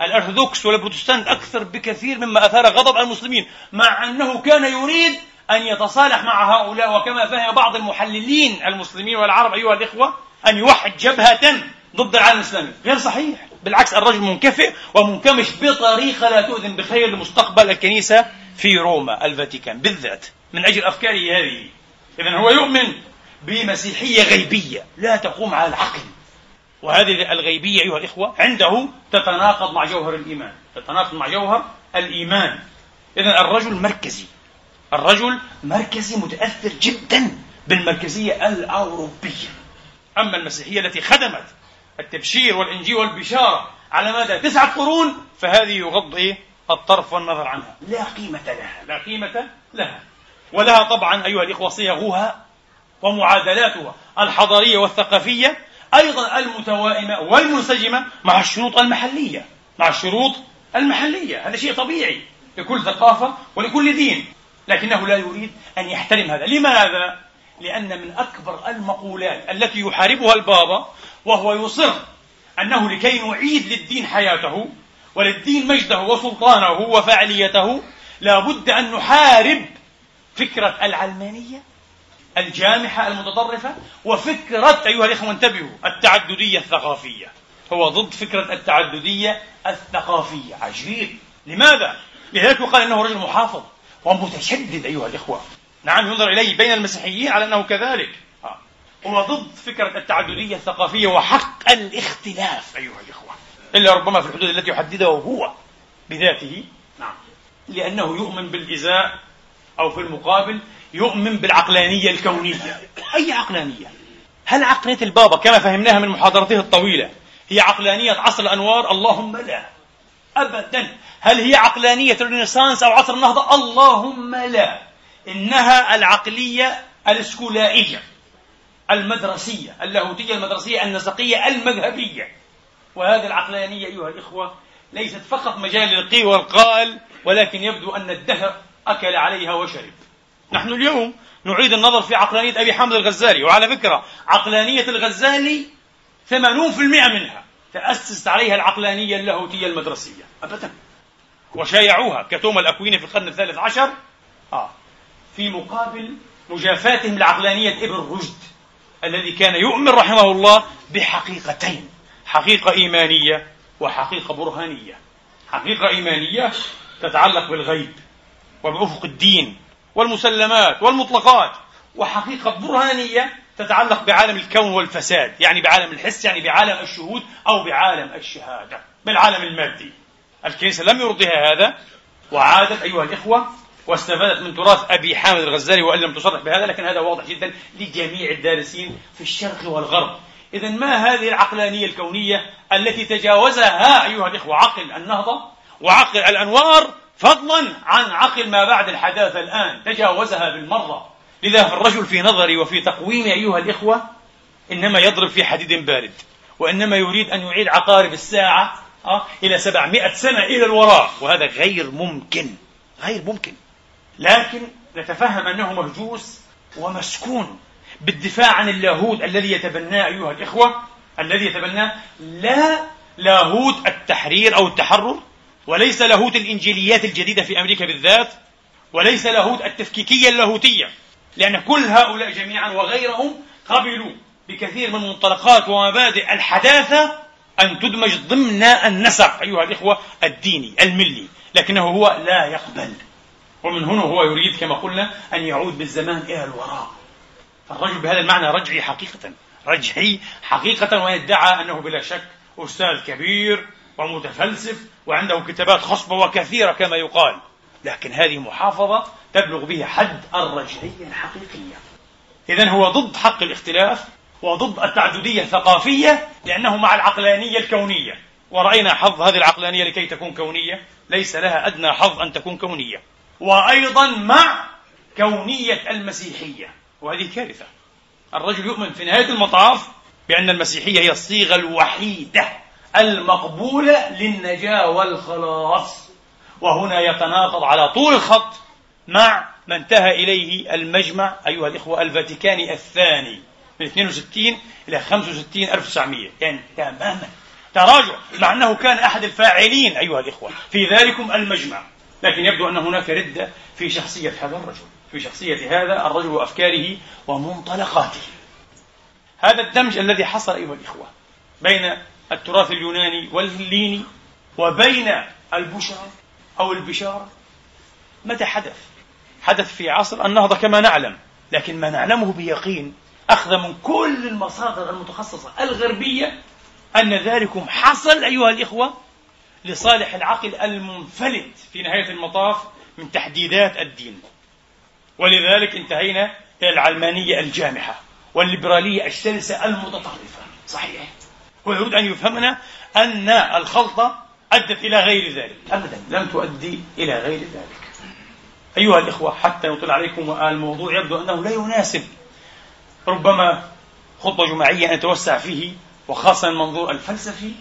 الأرثوذكس والبروتستانت أكثر بكثير مما أثار غضب المسلمين مع أنه كان يريد أن يتصالح مع هؤلاء وكما فهم بعض المحللين المسلمين والعرب أيها الإخوة أن يوحد جبهة ضد العالم الإسلامي. غير صحيح. بالعكس الرجل منكفئ ومنكمش بطريقة لا تؤذن بخير لمستقبل الكنيسة في روما الفاتيكان. بالذات من أجل أفكاره هذه. إذا هو يؤمن بمسيحية غيبية لا تقوم على العقل. وهذه الغيبية أيها الإخوة عنده تتناقض مع جوهر الإيمان. تتناقض مع جوهر الإيمان. إذا الرجل مركزي. الرجل مركزي متأثر جدا بالمركزية الأوروبية. أما المسيحية التي خدمت التبشير والإنجيل والبشارة على مدى تسعة قرون فهذه يغض إيه؟ الطرف والنظر عنها. لا قيمة لها. لا قيمة لها. ولها طبعا أيها الإخوة صيغها ومعادلاتها الحضارية والثقافية أيضا المتوائمة والمنسجمة مع الشروط المحلية. مع الشروط المحلية. هذا شيء طبيعي لكل ثقافة ولكل دين. لكنه لا يريد أن يحترم هذا. لماذا؟ لأن من أكبر المقولات التي يحاربها البابا وهو يصر أنه لكي نعيد للدين حياته وللدين مجده وسلطانه وفاعليته لا بد أن نحارب فكرة العلمانية الجامحة المتطرفة وفكرة أيها الإخوة انتبهوا التعددية الثقافية. هو ضد فكرة التعددية الثقافية. عجيب. لماذا؟ لذلك قال إنه رجل محافظ ومتشدد أيها الإخوة. نعم ينظر إليه بين المسيحيين على أنه كذلك آه. هو ضد فكرة التعددية الثقافية وحق الاختلاف أيها الإخوة إلا ربما في الحدود التي يحددها هو بذاته نعم لأنه يؤمن بالإزاء أو في المقابل يؤمن بالعقلانية الكونية أي عقلانية؟ هل عقلية البابا كما فهمناها من محاضرته الطويلة هي عقلانية عصر الأنوار؟ اللهم لا أبدا هل هي عقلانية الرينيسانس أو عصر النهضة؟ اللهم لا إنها العقلية الأسكولائية المدرسية اللاهوتية المدرسية النسقية المذهبية. وهذه العقلانية أيها الإخوة ليست فقط مجال للقي والقال ولكن يبدو أن الدهر أكل عليها وشرب. نحن اليوم نعيد النظر في عقلانية أبي حامد الغزالي وعلى فكرة عقلانية الغزالي 80% منها. تأسست عليها العقلانية اللاهوتية المدرسية. أبدا. وشايعوها كتوما الأكويني في القرن الثالث عشر. آه. في مقابل مجافاتهم لعقلانية ابن رشد الذي كان يؤمن رحمه الله بحقيقتين حقيقة إيمانية وحقيقة برهانية. حقيقة إيمانية تتعلق بالغيب وبأفق الدين والمسلمات والمطلقات وحقيقة برهانية تتعلق بعالم الكون والفساد يعني بعالم الحس يعني بعالم الشهود أو بعالم الشهادة بالعالم المادي. الكنيسة لم يرضيها هذا وعادت أيها الإخوة واستفادت من تراث أبي حامد الغزالي وإن لم تصرح بهذا لكن هذا واضح جدا لجميع الدارسين في الشرق والغرب. إذا ما هذه العقلانية الكونية التي تجاوزها أيها الإخوة عقل النهضة وعقل الأنوار فضلا عن عقل ما بعد الحداثة الآن؟ تجاوزها بالمرة. لذا الرجل في نظري وفي تقويمي أيها الإخوة إنما يضرب في حديد بارد وإنما يريد أن يعيد عقارب الساعة آه، إلى سبعمائة سنة إلى الوراء وهذا غير ممكن غير ممكن. لكن نتفهم أنه مهجوس ومسكون بالدفاع عن اللاهوت الذي يتبناه أيها الإخوة الذي يتبناه لا لاهوت التحرير أو التحرر وليس لاهوت الإنجيليات الجديدة في أمريكا بالذات وليس لاهوت التفكيكية اللاهوتية لأن كل هؤلاء جميعا وغيرهم قبلوا بكثير من منطلقات ومبادئ الحداثة أن تدمج ضمن النسق أيها الإخوة الديني الملي لكنه هو لا يقبل. ومن هنا هو يريد كما قلنا أن يعود بالزمان إلى الوراء. فالرجل بهذا المعنى رجعي حقيقة. رجعي حقيقة ويدعى أنه بلا شك أستاذ كبير ومتفلسف وعنده كتابات خصبة وكثيرة كما يقال. لكن هذه محافظة تبلغ به حد الرجعية الحقيقية. إذا هو ضد حق الاختلاف وضد التعددية الثقافية لأنه مع العقلانية الكونية. ورأينا حظ هذه العقلانية لكي تكون كونية. ليس لها أدنى حظ أن تكون كونية. وأيضا مع كونية المسيحية وهذه كارثة. الرجل يؤمن في نهاية المطاف بأن المسيحية هي الصيغة الوحيدة المقبولة للنجاة والخلاص وهنا يتناقض على طول الخط مع ما انتهى إليه المجمع أيها الإخوة الفاتيكاني الثاني من 62 إلى 65 1900 يعني تماما تراجع مع أنه كان أحد الفاعلين أيها الإخوة في ذلكم المجمع. لكن يبدو أن هناك ردة في شخصية هذا الرجل في شخصية هذا الرجل وأفكاره ومنطلقاته هذا الدمج الذي حصل أيها الإخوة بين التراث اليوناني والهليني وبين البشرى أو البشارة متى حدث؟ حدث في عصر النهضة كما نعلم لكن ما نعلمه بيقين أخذ من كل المصادر المتخصصة الغربية أن ذلكم حصل أيها الإخوة لصالح العقل المنفلت في نهاية المطاف من تحديدات الدين. ولذلك انتهينا إلى العلمانية الجامحة والليبرالية الشرسة المتطرفة. صحيح. هو يريد أن يفهمنا أن الخلطة أدت إلى غير ذلك. أبدا. لم تؤدي إلى غير ذلك. أيها الإخوة حتى نطلع عليكم الموضوع يبدو أنه لا يناسب. ربما خطبة جماعية نتوسع فيه وخاصة المنظور الفلسفي.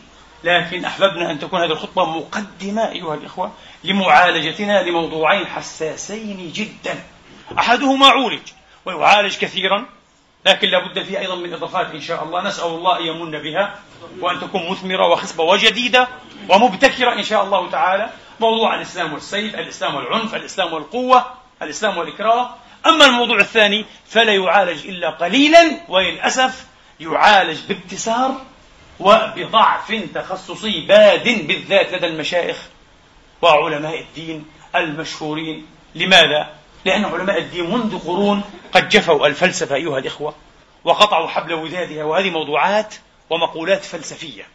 لكن أحببنا أن تكون هذه الخطبة مقدمة أيها الإخوة لمعالجتنا لموضوعين حساسين جدا. أحدهما عولج ويعالج كثيرا لكن لابد فيه أيضا من إضافات إن شاء الله. نسأل الله أن يمن بها وأن تكون مثمرة وخصبة وجديدة ومبتكرة إن شاء الله تعالى. موضوع الإسلام والسيف الإسلام والعنف الإسلام والقوة الإسلام والإكراه أما الموضوع الثاني فلا يعالج إلا قليلا وللأسف يعالج بابتسار وبضعف تخصصي باد بالذات لدى المشايخ وعلماء الدين المشهورين. لماذا؟ لأن علماء الدين منذ قرون قد جفوا الفلسفة أيها الإخوة وقطعوا حبل ودادها وهذه موضوعات ومقولات فلسفية.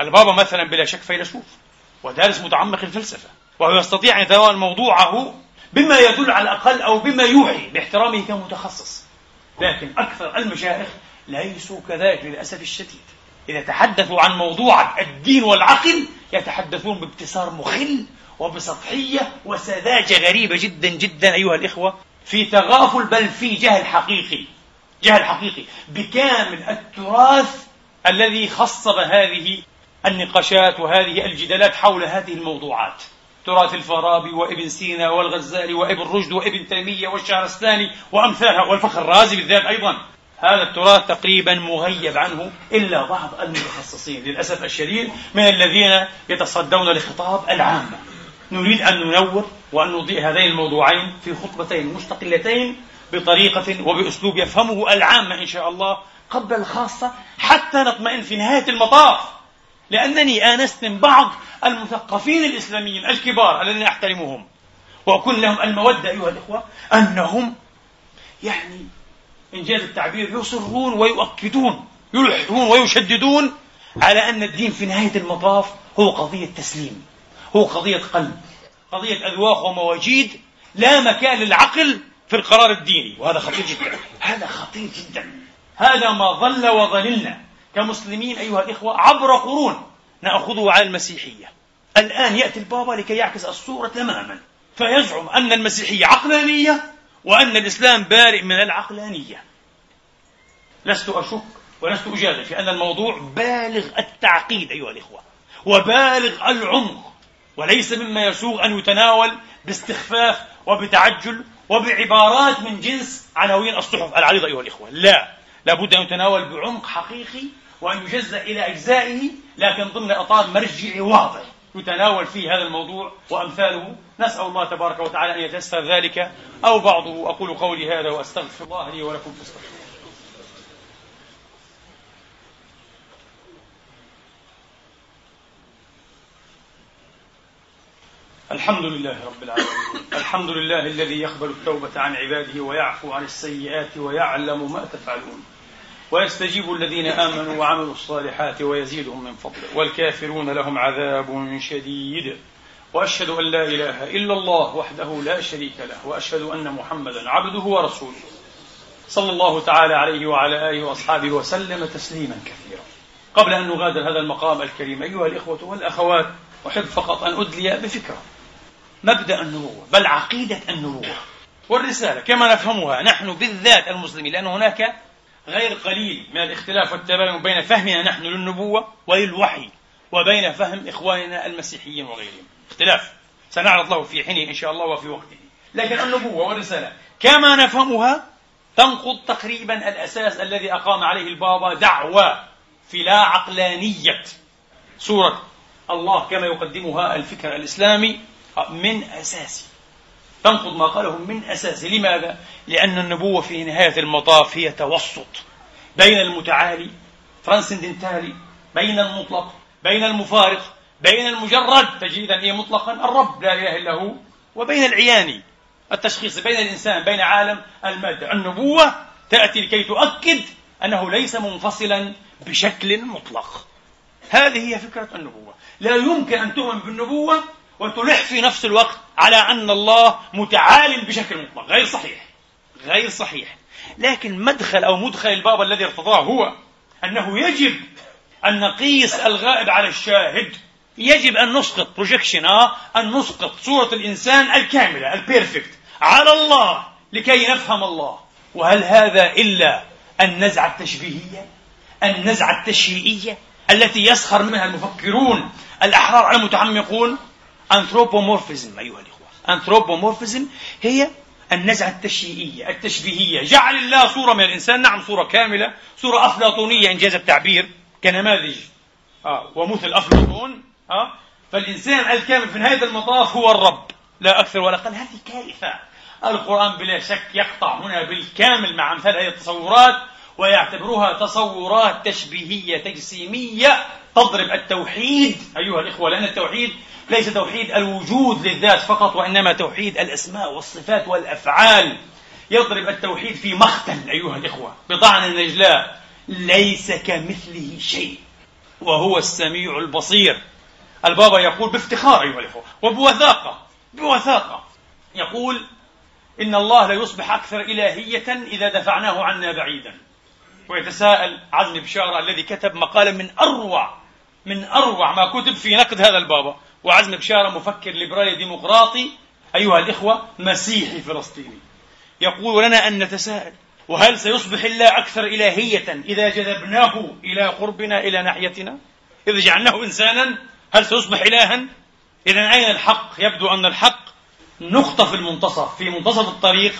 البابا مثلا بلا شك فيلسوف ودارس متعمق الفلسفة وهو يستطيع أن يتناول موضوعه بما يدل على الأقل أو بما يوحي باحترامه كمتخصص. لكن أكثر المشايخ ليسوا كذلك للأسف الشديد. إذا تحدثوا عن موضوع الدين والعقل يتحدثون بابتسار مخل وبسطحية وسذاجة غريبة جدا جدا أيها الإخوة في تغافل بل في جهل حقيقي. جهل حقيقي. بكامل التراث الذي خصب هذه النقاشات وهذه الجدالات حول هذه الموضوعات. تراث الفارابي وابن سينا والغزالي وابن رشد وابن تيمية والشهرستاني وأمثالها والفخر الرازي بالذات أيضا. هذا التراث تقريبا مغيب عنه إلا بعض المتخصصين للأسف الشديد من الذين يتصدون لخطاب العامة. نريد أن ننور وأن نضيء هذين الموضوعين في خطبتين مستقلتين بطريقة وبأسلوب يفهمه العامة إن شاء الله قبل الخاصة حتى نطمئن في نهاية المطاف. لأنني آنست من بعض المثقفين الإسلاميين الكبار الذين أحترمهم. وأكون لهم المودة أيها الإخوة أنهم يعني إنجاز التعبير يصرون ويؤكدون يلحون ويشددون على أن الدين في نهاية المطاف هو قضية تسليم هو قضية قلب قضية أذواق ومواجيد لا مكان للعقل في القرار الديني وهذا خطير جدا هذا خطير جدا هذا ما ظل وظللنا كمسلمين أيها الإخوة عبر قرون نأخذه على المسيحية. الآن يأتي البابا لكي يعكس الصورة تماما فيزعم أن المسيحية عقلانية وأن الإسلام بارئ من العقلانية. لست أشك ولست أجادل في أن الموضوع بالغ التعقيد أيها الإخوة وبالغ العمق وليس مما يسوغ أن يتناول باستخفاف وبتعجل وبعبارات من جنس عناوين الصحف العريضة أيها الإخوة. لا لابد أن يتناول بعمق حقيقي وأن يجزأ إلى أجزائه لكن ضمن إطار مرجعي واضح يتناول فيه هذا الموضوع وأمثاله. نسأل الله تبارك وتعالى أن يتيسر ذلك أو بعضه. أقول قولي هذا وأستغفر الله لي ولكم فاستغفروه. الحمد لله رب العالمين. الحمد لله الذي يقبل التوبة عن عباده ويعفو عن السيئات ويعلم ما تفعلون. ويستجيب الذين آمنوا وعملوا الصالحات ويزيدهم من فضله. والكافرون لهم عذاب شديد. وأشهد أن لا إله إلا الله وحده لا شريك له. وأشهد أن محمدا عبده ورسوله. صلى الله تعالى عليه وعلى آله وأصحابه وسلم تسليما كثيرا. قبل أن نغادر هذا المقام الكريم أيها الإخوة والأخوات أحب فقط أن أدلي بفكرة. مبدأ النبوة بل عقيدة النبوة. والرسالة كما نفهمها نحن بالذات المسلمين لأن هناك غير قليل من الاختلاف والتباين بين فهمنا نحن للنبوة وللوحي وبين فهم إخواننا المسيحيين وغيرهم. اختلاف. سنعرض له في حينه إن شاء الله وفي وقته. لكن النبوة والرسالة كما نفهمها تنقض تقريبا الأساس الذي أقام عليه البابا دعوة في لا عقلانية. سورة الله كما يقدمها الفكر الإسلامي من أساسه تنقض ما قاله من أساسه لماذا؟ لأن النبوة في نهاية المطاف هي توسط بين المتعالي ترانسندنتالي بين المطلق بين المفارق بين المجرد. تجريدا إيه مطلقا الرب لا إله إلا هو وبين العياني. التشخيص بين الإنسان بين عالم المادة. النبوة تأتي لكي تؤكد أنه ليس منفصلا بشكل مطلق. هذه هي فكرة النبوة. لا يمكن أن تؤمن بالنبوة وتلح في نفس الوقت على أن الله متعال بشكل مطلق. غير صحيح. غير صحيح. لكن مدخل أو مدخل الباب الذي ارتضاه هو أنه يجب أن نقيس الغائب على الشاهد. يجب أن نسقط projection آه أن نسقط صورة الإنسان الكاملة ال perfect. على الله لكي نفهم الله. وهل هذا إلا النزعة التشبيهية؟ النزعة التشريعية التي يسخر منها المفكرون الأحرار المتعمقون؟ أنثروبومورفيزم أيها الإخوة. أنثروبومورفيزم هي النزعة التشييئية التشبيهية. جعل الله صورة من الإنسان. نعم صورة كاملة صورة أفلاطونية إنجاز التعبير. كنماذج. آه ومثل أفلاطون آه فالإنسان الكامل في نهاية المطاف هو الرب. لا أكثر ولا أقل. هذه كارثة. القرآن بلا شك يقطع هنا بالكامل مع أمثال هذه التصورات ويعتبرها تصورات تشبيهية تجسيمية. تضرب التوحيد أيها الإخوة لأن التوحيد ليس توحيد الوجود للذات فقط وإنما توحيد الأسماء والصفات والأفعال. يضرب التوحيد في مختل أيها الإخوة بطعن النجلاء ليس كمثله شيء وهو السميع البصير. البابا يقول بافتخار أيها الإخوة وبوثاقة بوثاقة. يقول إن الله لا يصبح أكثر إلهية إذا دفعناه عنا بعيدا. ويتساءل عزمي بشارة الذي كتب مقالا من أروع من أروع ما كتب في نقد هذا البابا. وعزم بشارة مفكر ليبرالي ديمقراطي أيها الإخوة مسيحي فلسطيني. يقول لنا أن نتساءل وهل سيصبح الله أكثر إلهية إذا جذبناه إلى قربنا إلى ناحيتنا؟ إذا جعلناه إنسانا هل سيصبح إلها؟ إذا أين الحق؟ يبدو أن الحق نقطة في المنتصف في منتصف الطريق.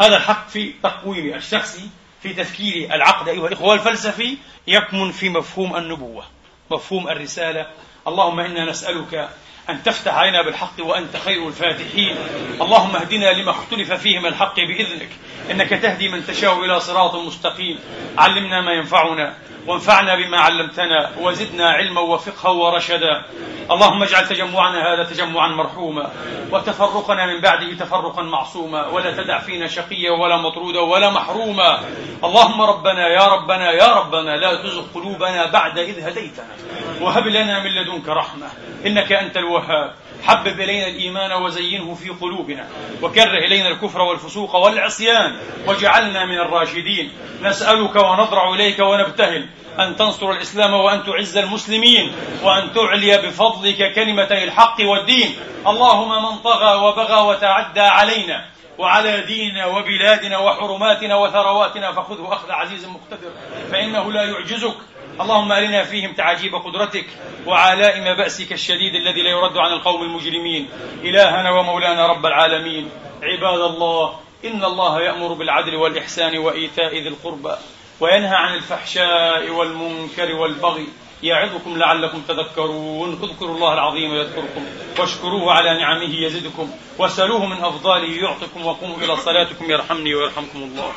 هذا الحق في تقويمي الشخصي في تفكيري العقد أيها الإخوة والفلسفي يكمن في مفهوم النبوة مفهوم الرسالة اللهم إنا نسألك أن تفتح علينا بالحق وأنت خير الفاتحين. اللهم اهدنا لما اختلف فيه من الحق بإذنك. إنك تهدي من تشاء إلى صراط مستقيم. علمنا ما ينفعنا وانفعنا بما علمتنا وزدنا علما وفقها ورشدا. اللهم اجعل تجمعنا هذا تجمعا مرحوما وتفرقنا من بعده تفرقا معصوما. ولا تدع فينا شقيا ولا مطرودا ولا محروما. اللهم ربنا يا ربنا يا ربنا لا تزغ قلوبنا بعد إذ هديتنا. وهب لنا من لدنك رحمة إنك أنت الوهاب. حبب إلينا الإيمان وزينه في قلوبنا وكره إلينا الكفر والفسوق والعصيان واجعلنا من الراشدين. نسألك ونضرع إليك ونبتهل أن تنصر الإسلام وأن تعز المسلمين وأن تعلي بفضلك كلمتي الحق والدين. اللهم من طغى وبغى وتعدى علينا وعلى ديننا وبلادنا وحرماتنا وثرواتنا فخذه أخذ عزيز مقتدر فإنه لا يعجزك. اللهم أرنا فيهم تعاجيب قدرتك وعلائم بأسك الشديد الذي لا يرد عن القوم المجرمين. إلهنا ومولانا رب العالمين. عباد الله إن الله يأمر بالعدل والإحسان وإيتاء ذي القربى وينهى عن الفحشاء والمنكر والبغي. يعظكم لعلكم تذكرون. اذكروا الله العظيم يذكركم. واشكروه على نعمه يزدكم. واسألوه من أفضاله يعطكم. وقوموا إلى صلاتكم. يرحمني ويرحمكم الله.